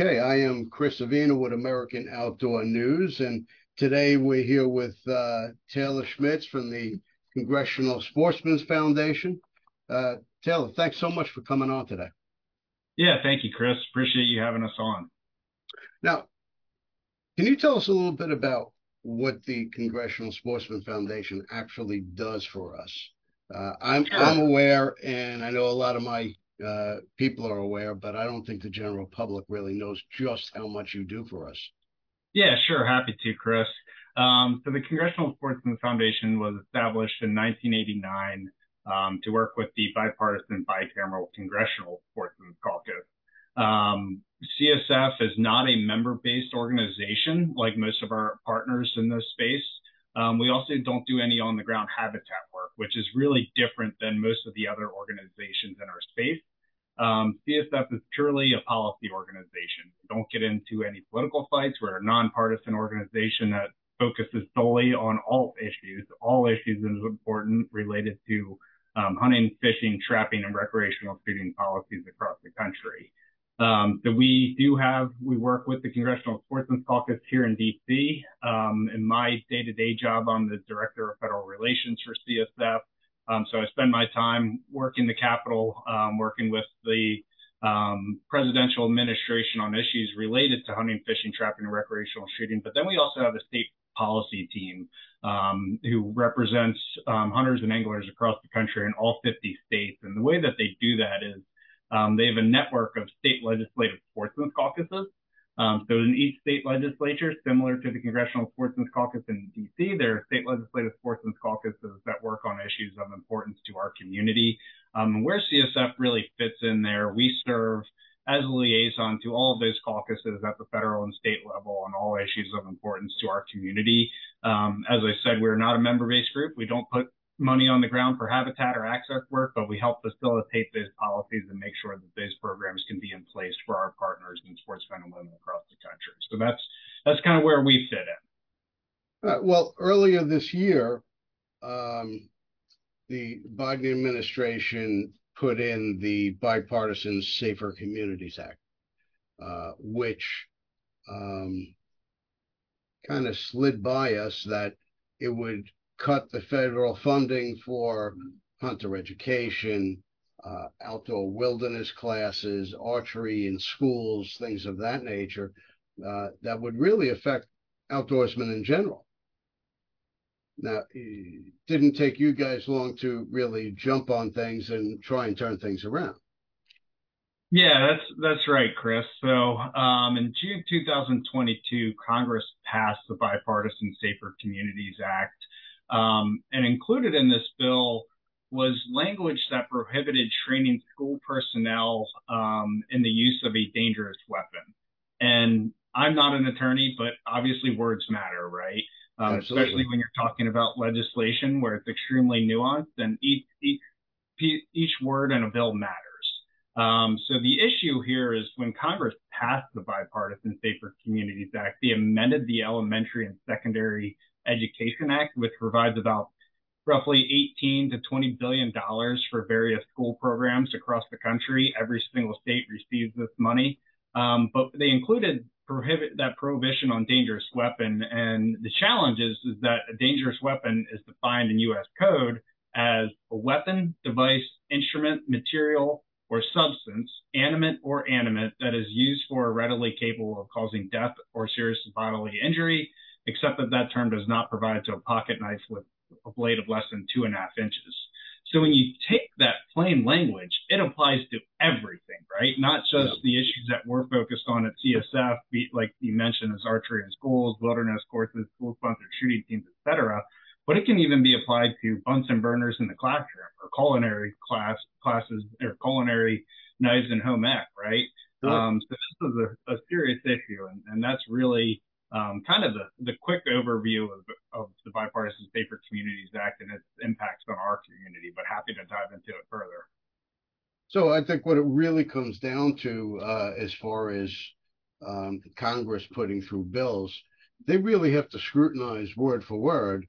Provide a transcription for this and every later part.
Okay, I am Chris Avina with American Outdoor News, and today we're here with uh, Taylor Schmitz from the Congressional Sportsmen's Foundation. Uh, Taylor, thanks so much for coming on today. Yeah, thank you, Chris. Appreciate you having us on. Now, can you tell us a little bit about what the Congressional Sportsmen Foundation actually does for us? Uh, I'm sure. I'm aware, and I know a lot of my people are aware, but I don't think the general public really knows just how much you do for us. Yeah, sure. Happy to, Chris. Um, so the Congressional Sportsmen Foundation was established in 1989 um, to work with the bipartisan bicameral Congressional Sportsmen's Caucus. Um, CSF is not a member-based organization like most of our partners in this space. Um, we also don't do any on-the-ground habitat work, which is really different than most of the other organizations in our space. Um, CSF is purely a policy organization. We don't get into any political fights. We're a nonpartisan organization that focuses solely on all issues. All issues is important related to um, hunting, fishing, trapping, and recreational shooting policies across the country. Um, so we do have, we work with the Congressional Sportsmen's Caucus here in DC. Um, in my day-to-day job, I'm the Director of Federal Relations for CSF. Um, so I spend my time working the Capitol, um, working with the um, presidential administration on issues related to hunting, fishing, trapping, and recreational shooting. But then we also have a state policy team um, who represents um, hunters and anglers across the country in all 50 states. And the way that they do that is um, they have a network of state legislative sportsmen's caucuses. Um, so in each state legislature, similar to the Congressional Sportsmen's Caucus in DC, there are state legislative sportsmen's caucuses that work on issues of importance to our community. Um, where CSF really fits in there, we serve as a liaison to all of those caucuses at the federal and state level on all issues of importance to our community. Um, as I said, we're not a member-based group. We don't put money on the ground for habitat or access work, but we help facilitate those policies and make sure that those programs can be in place for our partners and sportsmen and women across the country. So that's that's kind of where we fit in. Uh, well, earlier this year, um, the Biden administration put in the bipartisan Safer Communities Act, uh, which um, kind of slid by us that it would cut the federal funding for hunter education, uh, outdoor wilderness classes, archery in schools, things of that nature, uh, that would really affect outdoorsmen in general. Now, it didn't take you guys long to really jump on things and try and turn things around. Yeah, that's that's right, Chris. So um, in June 2022, Congress passed the Bipartisan Safer Communities Act, um, and included in this bill was language that prohibited training school personnel um, in the use of a dangerous weapon. And I'm not an attorney, but obviously words matter, right? Um, especially when you're talking about legislation where it's extremely nuanced and each, each, each word in a bill matters. Um, so the issue here is when Congress passed the Bipartisan Safer Communities Act, they amended the Elementary and Secondary Education Act, which provides about roughly 18 to 20 billion dollars for various school programs across the country. Every single state receives this money, um, but they included prohibit that prohibition on dangerous weapon. And the challenge is, is that a dangerous weapon is defined in U.S. code as a weapon, device, instrument, material, or substance, animate or animate, that is used for or readily capable of causing death or serious bodily injury, except that that term does not provide to a pocket knife with a blade of less than two and a half inches. So when you take that plain language, it applies to everything, right? Not just the issues that we're focused on at CSF, like you mentioned, as archery in schools, wilderness courses, school-sponsored shooting teams, etc. But it can even be applied to Bunsen burners in the classroom or culinary class classes or culinary knives in home ec, right? Um, so this is a, a serious issue, and, and that's really um, kind of the, the quick overview of, of the Bipartisan Safer Communities Act and its impacts on our community, but happy to dive into it further. So I think what it really comes down to, uh, as far as um, Congress putting through bills, they really have to scrutinize word for word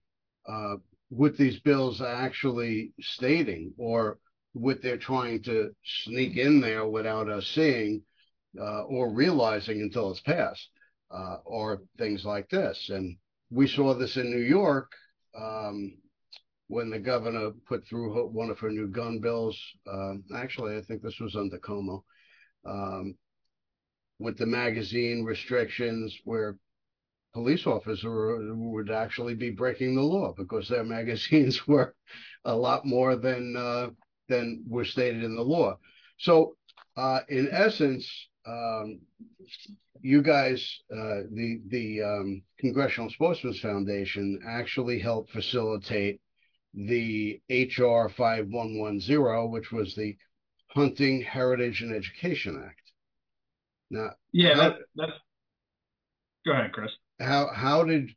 uh, what these bills are actually stating or what they're trying to sneak in there without us seeing uh, or realizing until it's passed, uh, or things like this. And we saw this in New York um, when the governor put through one of her new gun bills. Uh, actually, I think this was under Cuomo. Um, with the magazine restrictions, where police officers would actually be breaking the law because their magazines were a lot more than uh, than were stated in the law. So, uh, in essence, um, you guys, uh, the the um, Congressional Sportsmen's Foundation, actually helped facilitate the HR five one one zero, which was the Hunting Heritage and Education Act. Now, yeah, that, that's. Go ahead, Chris. How how did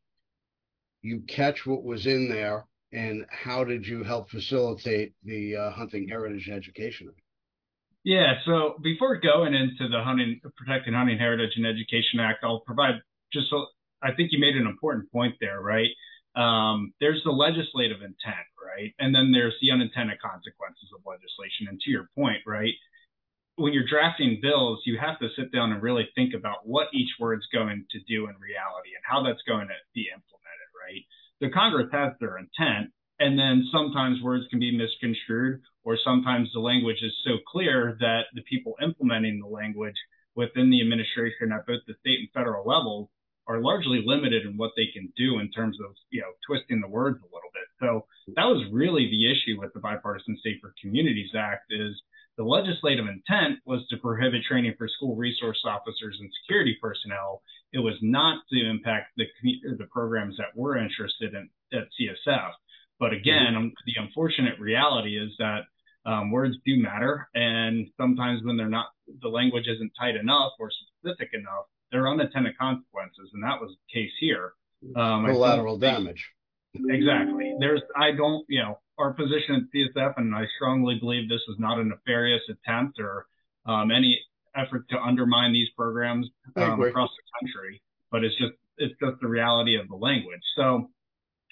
you catch what was in there, and how did you help facilitate the uh, Hunting Heritage and Education Act? Yeah, so before going into the hunting, protecting hunting heritage and education act, I'll provide just so I think you made an important point there, right? Um, there's the legislative intent, right? And then there's the unintended consequences of legislation. And to your point, right? When you're drafting bills, you have to sit down and really think about what each word's going to do in reality and how that's going to be implemented, right? The Congress has their intent, and then sometimes words can be misconstrued, or sometimes the language is so clear that the people implementing the language within the administration at both the state and federal levels are largely limited in what they can do in terms of you know twisting the words a little bit. So that was really the issue with the Bipartisan Safer Communities Act is the legislative intent was to prohibit training for school resource officers and security personnel. It was not to impact the the programs that we're interested in at CSF. But again, mm-hmm. the unfortunate reality is that um, words do matter, and sometimes when they're not, the language isn't tight enough or specific enough, there are unintended consequences, and that was the case here. Um, Collateral damage. Exactly. There's, I don't, you know, our position at CSF, and I strongly believe this is not a nefarious attempt or um, any effort to undermine these programs um, across the country, but it's just it's just the reality of the language. So,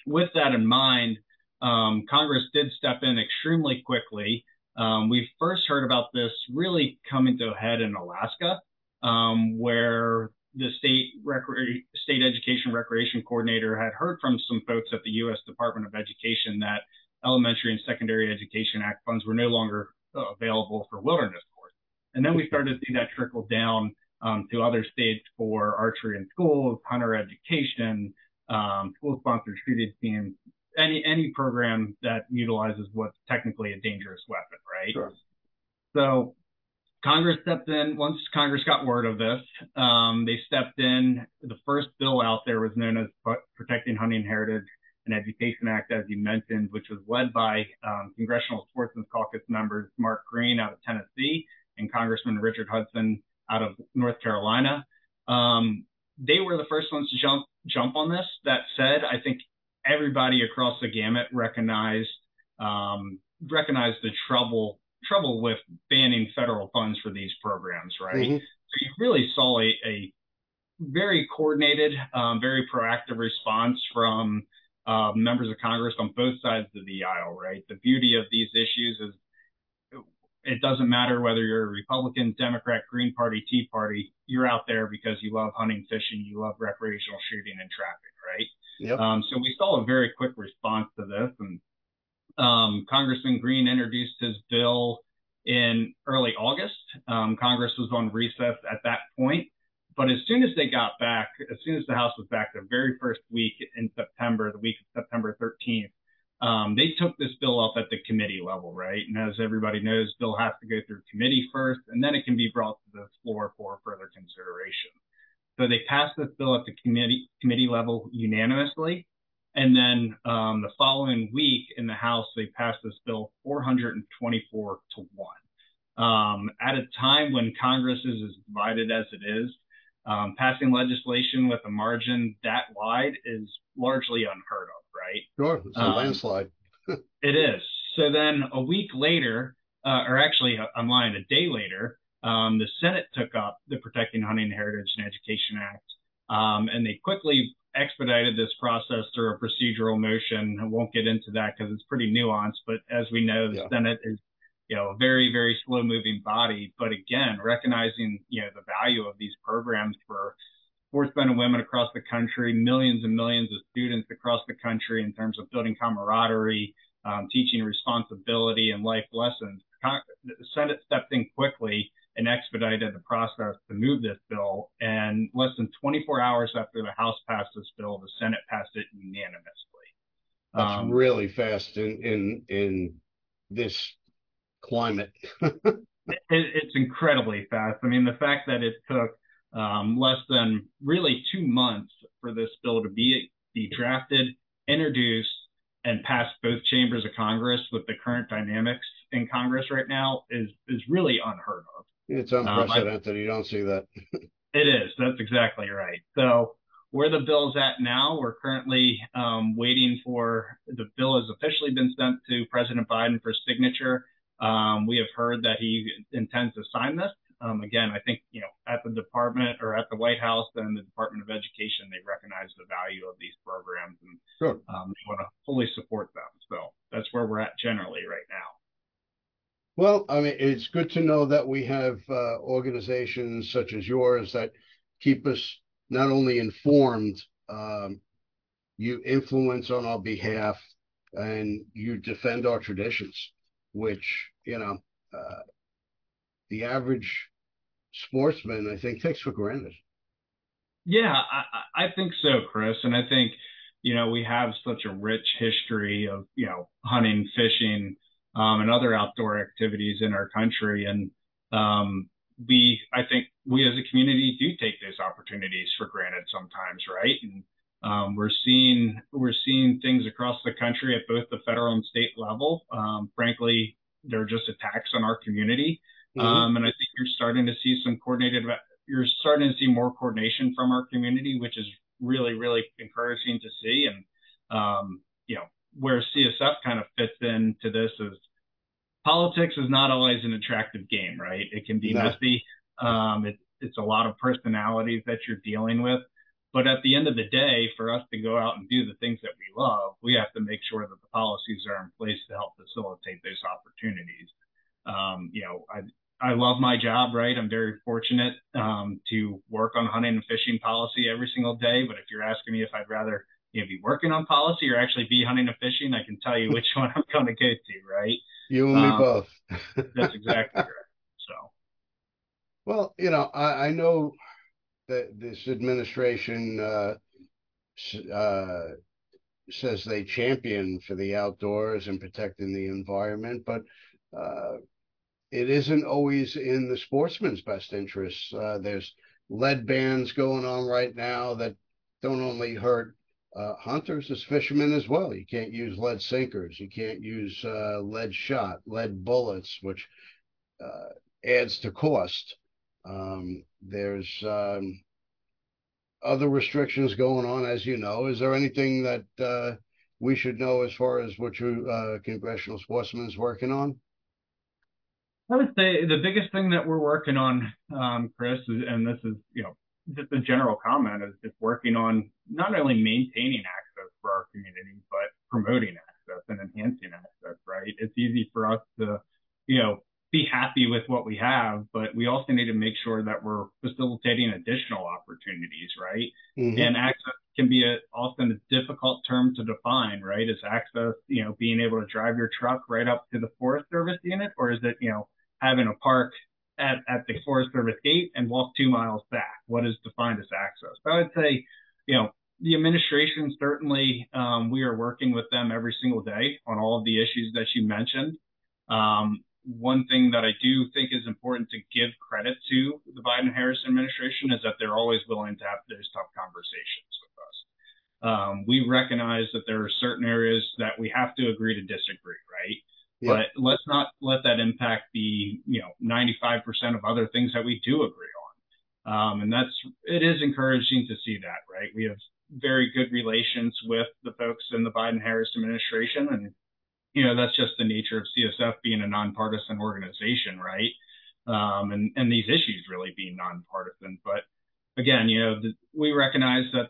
with that in mind, um, Congress did step in extremely quickly. Um, we first heard about this really coming to a head in Alaska, um, where the state recre- state education recreation coordinator had heard from some folks at the U.S. Department of Education that Elementary and Secondary Education Act funds were no longer uh, available for wilderness course. And then we started to see that trickle down um, to other states for archery in schools, hunter education, um, school-sponsored shooting teams, any any program that utilizes what's technically a dangerous weapon, right? Sure. So Congress stepped in once Congress got word of this. Um, they stepped in. The first bill out there was known as Protecting Hunting Heritage and Education Act, as you mentioned, which was led by um, Congressional Sportsmen's Caucus members Mark Green out of Tennessee and Congressman Richard Hudson out of North Carolina. Um, they were the first ones to jump jump on this. That said, I think everybody across the gamut recognized um, recognized the trouble trouble with banning federal funds for these programs, right? Mm-hmm. So you really saw a, a very coordinated, um, very proactive response from uh, members of Congress on both sides of the aisle, right? The beauty of these issues is it doesn't matter whether you're a Republican, Democrat, Green Party, Tea Party, you're out there because you love hunting, fishing, you love recreational shooting and trapping, right? Yep. Um, so we saw a very quick response to this, and um, Congressman Green introduced his bill in early August. Um, Congress was on recess at that point, but as soon as they got back, as soon as the House was back, the very first week in September, the week of September 13th, um, they took this bill up at the committee level, right? And as everybody knows, bill has to go through committee first, and then it can be brought to the floor for further consideration. So they passed this bill at the committee committee level unanimously. And then um, the following week in the House, they passed this bill 424 to one. Um, at a time when Congress is as divided as it is, um, passing legislation with a margin that wide is largely unheard of, right? Sure, it's a um, landslide. it is. So then a week later, uh, or actually, I'm lying, a day later, um, the Senate took up the Protecting Hunting Heritage and Education Act, um, and they quickly expedited this process through a procedural motion. I won't get into that because it's pretty nuanced, but as we know, the yeah. Senate is you know, a very, very slow moving body. But again, recognizing, you know, the value of these programs for sportsmen and women across the country, millions and millions of students across the country in terms of building camaraderie, um, teaching responsibility and life lessons. The Senate stepped in quickly and expedited the process to move this bill. And less than 24 hours after the House passed this bill, the Senate passed it unanimously. That's um, really fast in in in this climate. it, it's incredibly fast. I mean, the fact that it took um, less than really two months for this bill to be be drafted, introduced, and passed both chambers of Congress with the current dynamics in Congress right now is is really unheard of. It's unprecedented. Um, I, you don't see that. it is. That's exactly right. So where the bill's at now, we're currently um, waiting for the bill has officially been sent to President Biden for signature. Um, we have heard that he intends to sign this. Um, again, I think you know at the department or at the White House and the Department of Education, they recognize the value of these programs and sure. Um, they want to fully support them. So that's where we're at generally right now. Well, I mean, it's good to know that we have uh, organizations such as yours that keep us not only informed, um, you influence on our behalf, and you defend our traditions, which you know uh, the average sportsman, I think, takes for granted. Yeah, I, I think so, Chris, and I think you know we have such a rich history of you know hunting, fishing um, and other outdoor activities in our country. And um, we, I think we as a community do take those opportunities for granted sometimes, right? And um, we're seeing we're seeing things across the country at both the federal and state level. Um, frankly, they're just attacks on our community, mm-hmm. um, and I think you're starting to see some coordinated. You're starting to see more coordination from our community, which is really really encouraging to see. And um, you know, where CSF kind of fits into this is politics is not always an attractive game, right? It can be no. messy. Um, it, it's a lot of personalities that you're dealing with. But at the end of the day, for us to go out and do the things that we love, we have to make sure that the policies are in place to help facilitate those opportunities. Um, you know, I, I love my job, right? I'm very fortunate um, to work on hunting and fishing policy every single day. But if you're asking me if I'd rather you know, be working on policy or actually be hunting and fishing, I can tell you which one I'm going to go to, right? You and um, me both. that's exactly right. So, well, you know, I, I know that this administration uh, uh, says they champion for the outdoors and protecting the environment, but uh, it isn't always in the sportsman's best interests. Uh, there's lead bans going on right now that don't only hurt uh, hunters as fishermen as well. You can't use lead sinkers. You can't use uh, lead shot, lead bullets, which uh, adds to cost. Um, there's um, other restrictions going on, as you know. Is there anything that uh, we should know as far as what your uh, congressional sportsman is working on? I would say the biggest thing that we're working on, um, Chris, and this is you know just a general comment is just working on not only maintaining access for our community, but promoting access and enhancing access, right? It's easy for us to, you know, be happy with what we have, but we also need to make sure that we're facilitating additional opportunities, right? Mm-hmm. And access can be a, often a difficult term to define, right? Is access, you know, being able to drive your truck right up to the Forest Service unit, or is it, you know, having a park at, at the Forest Service gate and walk two miles back. What is defined as access? But I would say, you know, the administration certainly, um, we are working with them every single day on all of the issues that you mentioned. Um, one thing that I do think is important to give credit to the Biden Harris administration is that they're always willing to have those tough conversations with us. Um, we recognize that there are certain areas that we have to agree to disagree, right? But let's not let that impact the you know 95% of other things that we do agree on. Um, and that's it is encouraging to see that, right? We have very good relations with the folks in the Biden Harris administration, and you know that's just the nature of CSF being a nonpartisan organization, right? Um, and and these issues really being nonpartisan. But again, you know, the, we recognize that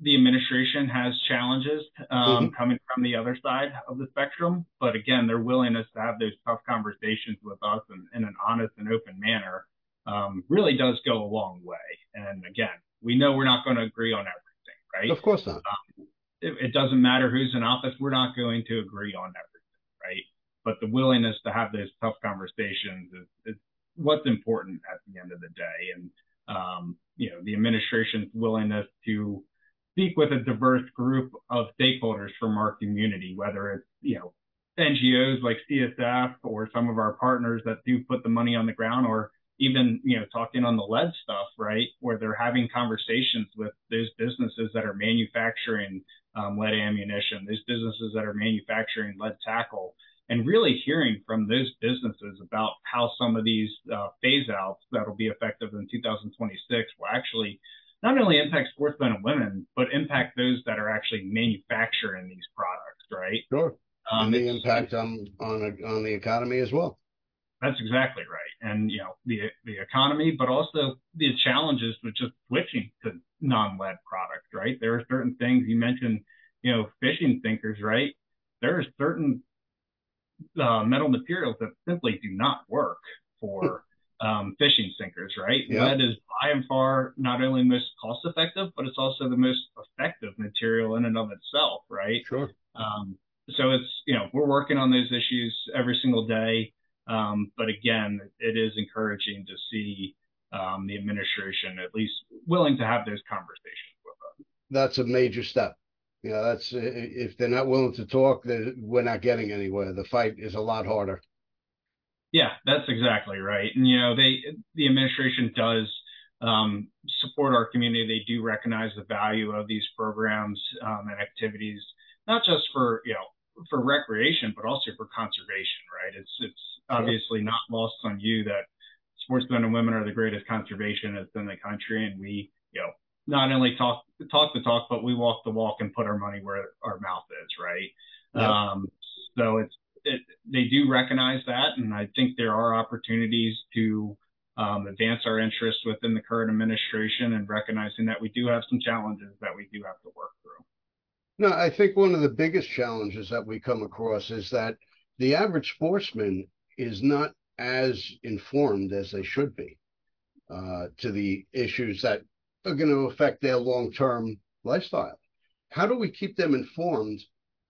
the administration has challenges um, mm-hmm. coming from the other side of the spectrum, but again, their willingness to have those tough conversations with us in, in an honest and open manner um, really does go a long way. And again, we know we're not going to agree on everything, right? Of course not. Um, it, it, doesn't matter who's in office; we're not going to agree on everything, right? But the willingness to have those tough conversations is, is what's important at the end of the day, and um, you know, the administration's willingness to speak with a diverse group of stakeholders from our community, whether it's, you know, NGOs like CSF or some of our partners that do put the money on the ground or even, you know, talking on the lead stuff, right? Where they're having conversations with those businesses that are manufacturing um, lead ammunition, those businesses that are manufacturing lead tackle, and really hearing from those businesses about how some of these uh, phase outs that will be effective in 2026 will actually not only impact sportsmen and women, but impact those that are actually manufacturing these products, right? Sure. Um, and the impact on on on the economy as well. That's exactly right, and you know the the economy, but also the challenges with just switching to non-lead products, right? There are certain things you mentioned, you know, fishing sinkers, right? There are certain uh, metal materials that simply do not work for um, fishing sinkers, right? Yep. Lead is by and far not only most cost effective, but it's also the most effective material in and of itself, right? Sure. Um, so it's, you know, we're working on those issues every single day. Um, but again, it is encouraging to see um, the administration at least willing to have those conversations with us. That's a major step. You know, that's if they're not willing to talk, we're not getting anywhere. The fight is a lot harder. Yeah, that's exactly right. And you know, they the administration does um, support our community. They do recognize the value of these programs um, and activities, not just for you know for recreation, but also for conservation. Right? It's it's obviously not lost on you that sportsmen and women are the greatest conservationists in the country, and we you know not only talk talk the talk, but we walk the walk and put our money where our mouth is. Right? Yep. Um, so it's it, they do recognize that, and I think there are opportunities to um, advance our interests within the current administration and recognizing that we do have some challenges that we do have to work through. No, I think one of the biggest challenges that we come across is that the average sportsman is not as informed as they should be uh, to the issues that are going to affect their long term lifestyle. How do we keep them informed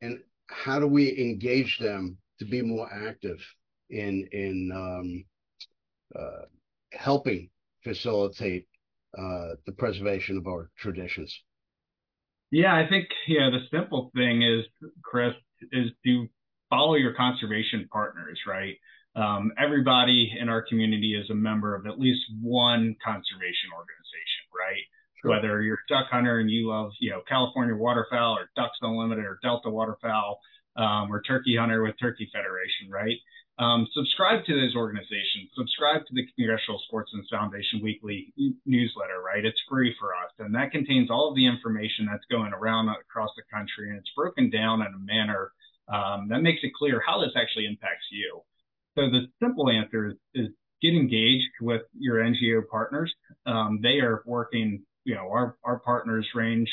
and how do we engage them to be more active in in um, uh, helping facilitate uh, the preservation of our traditions? Yeah, I think yeah. The simple thing is, Chris, is to follow your conservation partners, right? Um, everybody in our community is a member of at least one conservation organization, right? Sure. Whether you're a duck hunter and you love, you know, California waterfowl or Ducks Unlimited or Delta Waterfowl, um, or Turkey Hunter with Turkey Federation, right? Um, subscribe to those organizations. Subscribe to the Congressional Sportsmen's Foundation weekly newsletter, right? It's free for us. And that contains all of the information that's going around across the country. And it's broken down in a manner um, that makes it clear how this actually impacts you. So the simple answer is, is get engaged with your NGO partners. Um, they are working, you know, our, our partners range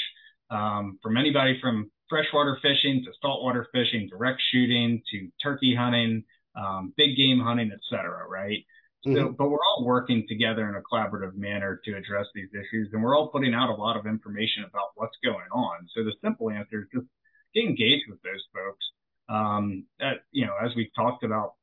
um, from anybody from freshwater fishing to saltwater fishing, direct shooting to turkey hunting, um, big game hunting, et cetera, right? Mm-hmm. But we're all working together in a collaborative manner to address these issues, and we're all putting out a lot of information about what's going on. So the simple answer is just get engaged with those folks. Um, that, you know, as we've talked about,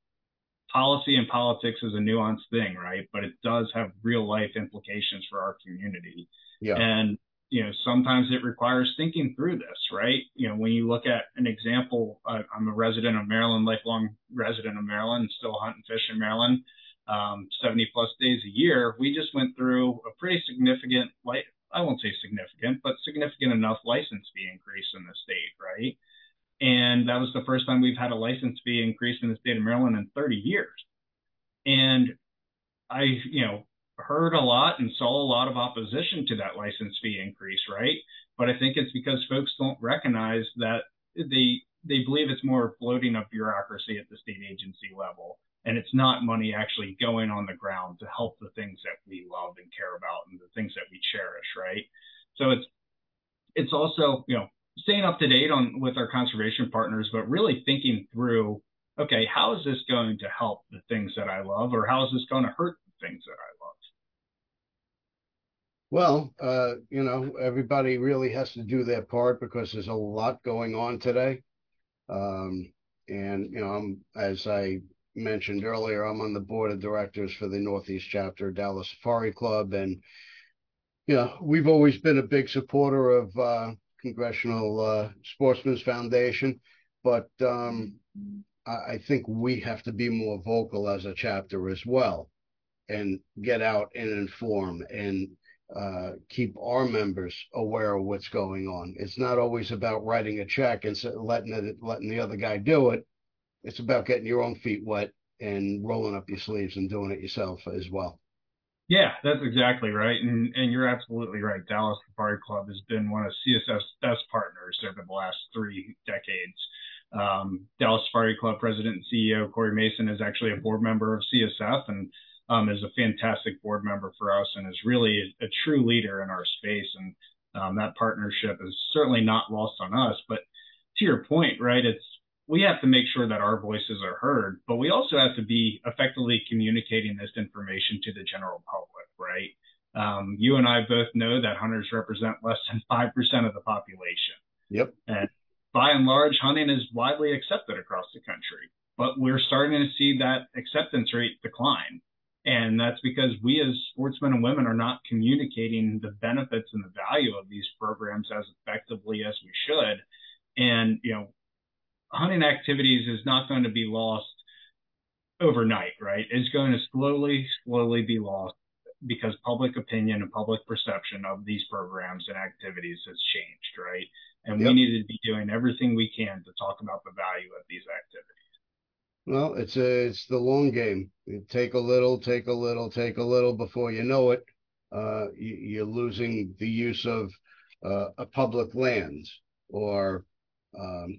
policy and politics is a nuanced thing, right? But it does have real life implications for our community. Yeah. And you know, sometimes it requires thinking through this, right? You know, when you look at an example, uh, I'm a resident of Maryland, lifelong resident of Maryland, still hunt and fish in Maryland, um, 70 plus days a year. We just went through a pretty significant, like, I won't say significant, but significant enough license fee increase in the state, right? And that was the first time we've had a license fee increase in the state of Maryland in 30 years. And I, you know, heard a lot and saw a lot of opposition to that license fee increase, right? But I think it's because folks don't recognize that they they believe it's more bloating of bureaucracy at the state agency level, and it's not money actually going on the ground to help the things that we love and care about and the things that we cherish, right? So it's it's also, you know, staying up to date on with our conservation partners, but really thinking through, okay, how is this going to help the things that I love, or how is this going to hurt the things that I love? Well, uh, you know, everybody really has to do their part because there's a lot going on today. Um, and you know, I'm as I mentioned earlier, I'm on the board of directors for the Northeast chapter Dallas Safari Club, and you know, we've always been a big supporter of uh, Congressional uh, Sportsmen's Foundation, but um, I, I think we have to be more vocal as a chapter as well, and get out and inform and uh, keep our members aware of what's going on. It's not always about writing a check and letting it, letting the other guy do it. It's about getting your own feet wet and rolling up your sleeves and doing it yourself as well. Yeah, that's exactly right. And and you're absolutely right. Dallas Safari Club has been one of CSF's best partners over the last three decades. Um, Dallas Safari Club president and CEO Corey Mason is actually a board member of CSF and um, is a fantastic board member for us and is really a, a true leader in our space. And um, that partnership is certainly not lost on us. But to your point, right, it's we have to make sure that our voices are heard, but we also have to be effectively communicating this information to the general public, right? Um, you and I both know that hunters represent less than 5% of the population. Yep. And by and large, hunting is widely accepted across the country, but we're starting to see that acceptance rate decline. And that's because we as sportsmen and women are not communicating the benefits and the value of these programs as effectively as we should. And, you know, hunting activities is not going to be lost overnight, right? It's going to slowly, slowly be lost because public opinion and public perception of these programs and activities has changed, right? And yep. we need to be doing everything we can to talk about the value of these activities. Well, it's a it's the long game. You take a little, take a little, take a little. Before you know it, uh, you, are losing the use of uh, a public lands or um,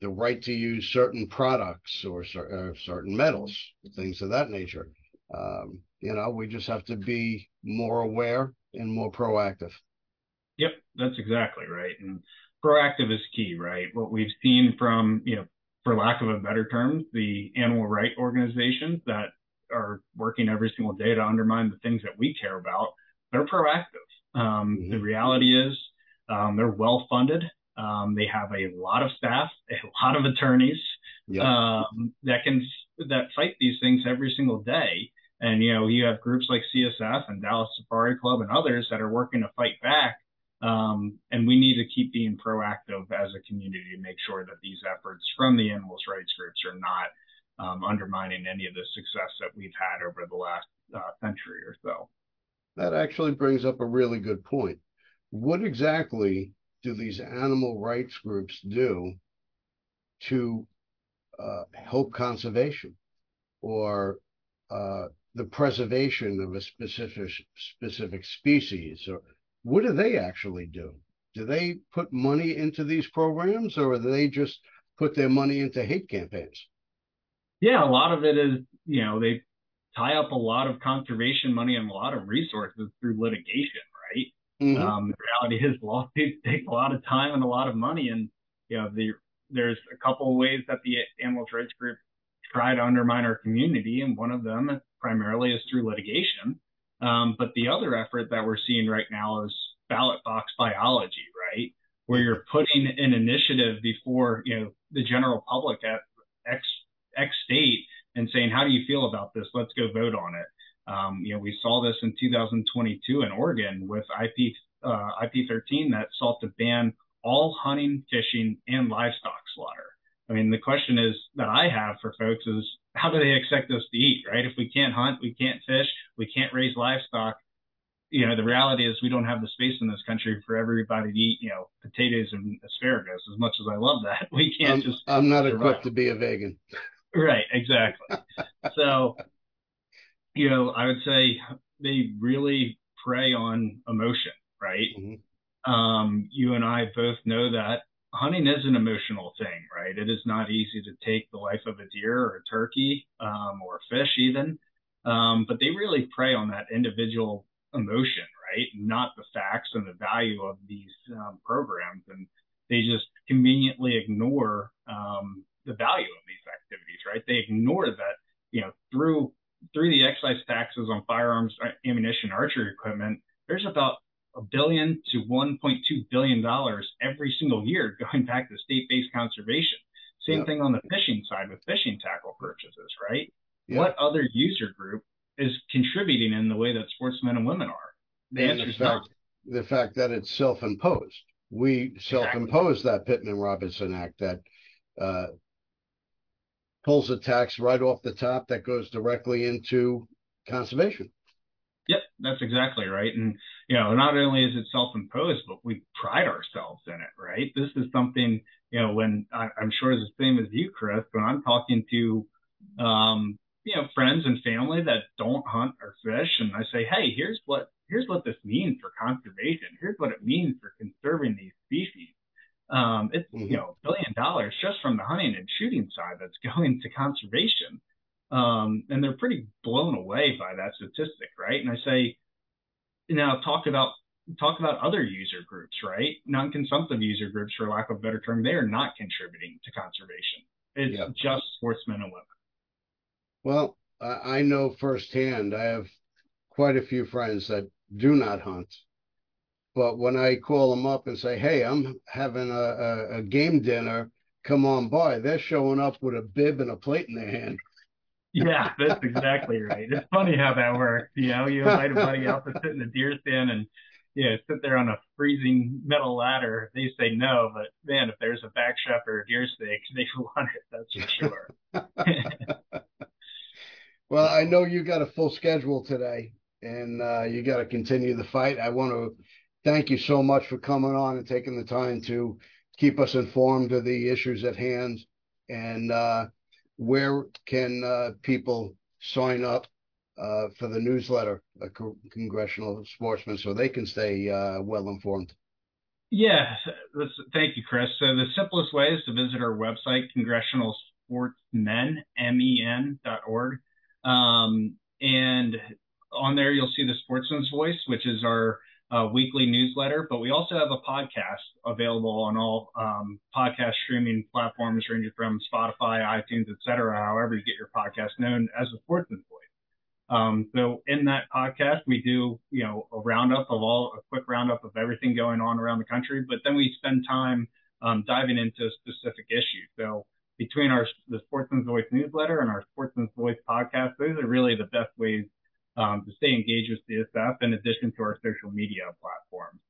the right to use certain products or, or, uh, certain metals, things of that nature. Um, you know, we just have to be more aware and more proactive. Yep, that's exactly right. And proactive is key, right? What we've seen from you know for lack of a better term, the animal right organizations that are working every single day to undermine the things that we care about, they're proactive. Um, mm-hmm. The reality is um, they're well funded. Um, they have a lot of staff, a lot of attorneys yep. Um, that can that fight these things every single day. And you know, you have groups like CSF and Dallas Safari Club and others that are working to fight back um, and we need to keep being proactive as a community to make sure that these efforts from the animals rights groups are not um, undermining any of the success that we've had over the last uh, century or so. That actually brings up a really good point. What exactly do these animal rights groups do to uh, help conservation or uh, the preservation of a specific specific species or what do they actually do? Do they put money into these programs or do they just put their money into hate campaigns? Yeah, a lot of it is, you know, they tie up a lot of conservation money and a lot of resources through litigation? Mm-hmm. Um, the reality is lawsuits take a lot of time and a lot of money. And, you know, the, there's a couple of ways that the animal rights group try to undermine our community. And one of them primarily is through litigation. Um, but the other effort that we're seeing right now is ballot box biology, right? Where you're putting an initiative before, you know, the general public at X, X state and saying, how do you feel about this? Let's go vote on it. Um, you know, we saw this in 2022 in Oregon with IP, uh, IP13 that sought to ban all hunting, fishing, and livestock slaughter. I mean, the question is that I have for folks is how do they expect us to eat, right? If we can't hunt, we can't fish, we can't raise livestock. You know, the reality is we don't have the space in this country for everybody to eat, you know, potatoes and asparagus. As much as I love that, we can't I'm, just. I'm not survive. equipped to be a vegan. Right, exactly. so, you know, I would say they really prey on emotion, right? Mm-hmm. Um, you and I both know that hunting is an emotional thing, right? It is not easy to take the life of a deer or a turkey um, or a fish, even. Um, but they really prey on that individual emotion, right? Not the facts and the value of these um, programs. And they just conveniently ignore um, the value of these activities, right? They ignore that, you know, through through the excise taxes on firearms, uh, ammunition, archery equipment, there's about a billion to 1.2 billion dollars every single year going back to state-based conservation. Same thing on the fishing side with fishing tackle purchases, right? What other user group is contributing in the way that sportsmen and women are? The and answer is not. The fact that it's self-imposed. We self-imposed that Pittman Robertson Act that uh, pulls a tax right off the top that goes directly into conservation. Yep, that's exactly right. And you know, not only is it self-imposed, but we pride ourselves in it, right? This is something, you know, when I, am sure it's the same as you, Chris, when I'm talking to, um, you know, friends and family that don't hunt or fish, and I say, hey, here's what here's what this means for conservation. Here's what it means for conserving these species. Um, it's mm-hmm. you know, a billion dollars just from the hunting and shooting side that's going to conservation. Um, and they're pretty blown away by that statistic, right? And I say, now talk about talk about other user groups, right? Non-consumptive user groups, for lack of a better term, they are not contributing to conservation. It's just sportsmen and women. Well, I know firsthand. I have quite a few friends that do not hunt, but when I call them up and say, "Hey, I'm having a, a, a game dinner, come on by," they're showing up with a bib and a plate in their hand yeah, that's exactly right. It's funny how that works. You know, you invite a buddy out to sit in the deer stand and you know, sit there on a freezing metal ladder. They say no, but man, if there's a back strap or a deer steak, they want it. That's for sure. well, I know you got a full schedule today, and uh, you got to continue the fight. I want to thank you so much for coming on and taking the time to keep us informed of the issues at hand. And uh, where can uh, people sign up uh, for the newsletter, co- Congressional Sportsman, so they can stay uh, well informed? Yeah, thank you, Chris. So the simplest way is to visit our website, congressionalsportsmen, M-E-N dot org. Um, and on there, you'll see the Sportsman's Voice, which is our uh, weekly newsletter, but we also have a podcast available on all um, podcast streaming platforms, ranging from Spotify, iTunes, etc. However you get your podcast, known as the Sportsman's Voice. Um, so in that podcast, we do you know a roundup of all a quick roundup of everything going on around the country, but then we spend time um, diving into specific issues. So between our the Sportsman's Voice newsletter and our Sportsman's Voice podcast, those are really the best ways to stay engaged with CSF in addition to our social media platforms.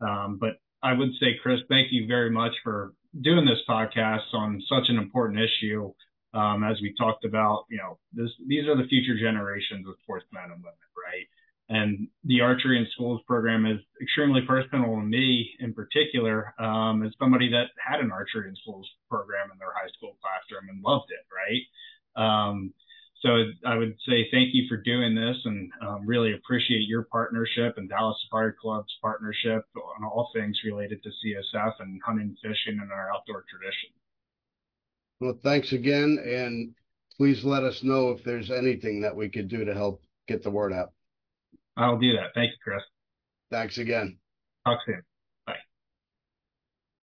Um, but I would say, Chris, thank you very much for doing this podcast on such an important issue. Um, as we talked about, you know, this, these are the future generations of sportsmen and women, right? And the Archery in Schools program is extremely personal to me in particular, um, as somebody that had an Archery in Schools program in their high school classroom and loved it, right? Um, so I would say thank you for doing this and um, really appreciate your partnership and Dallas Safari Club's partnership on all things related to CSF and hunting, fishing, and our outdoor tradition. Well, thanks again. And please let us know if there's anything that we could do to help get the word out. I'll do that. Thank you, Chris. Thanks again. Talk soon.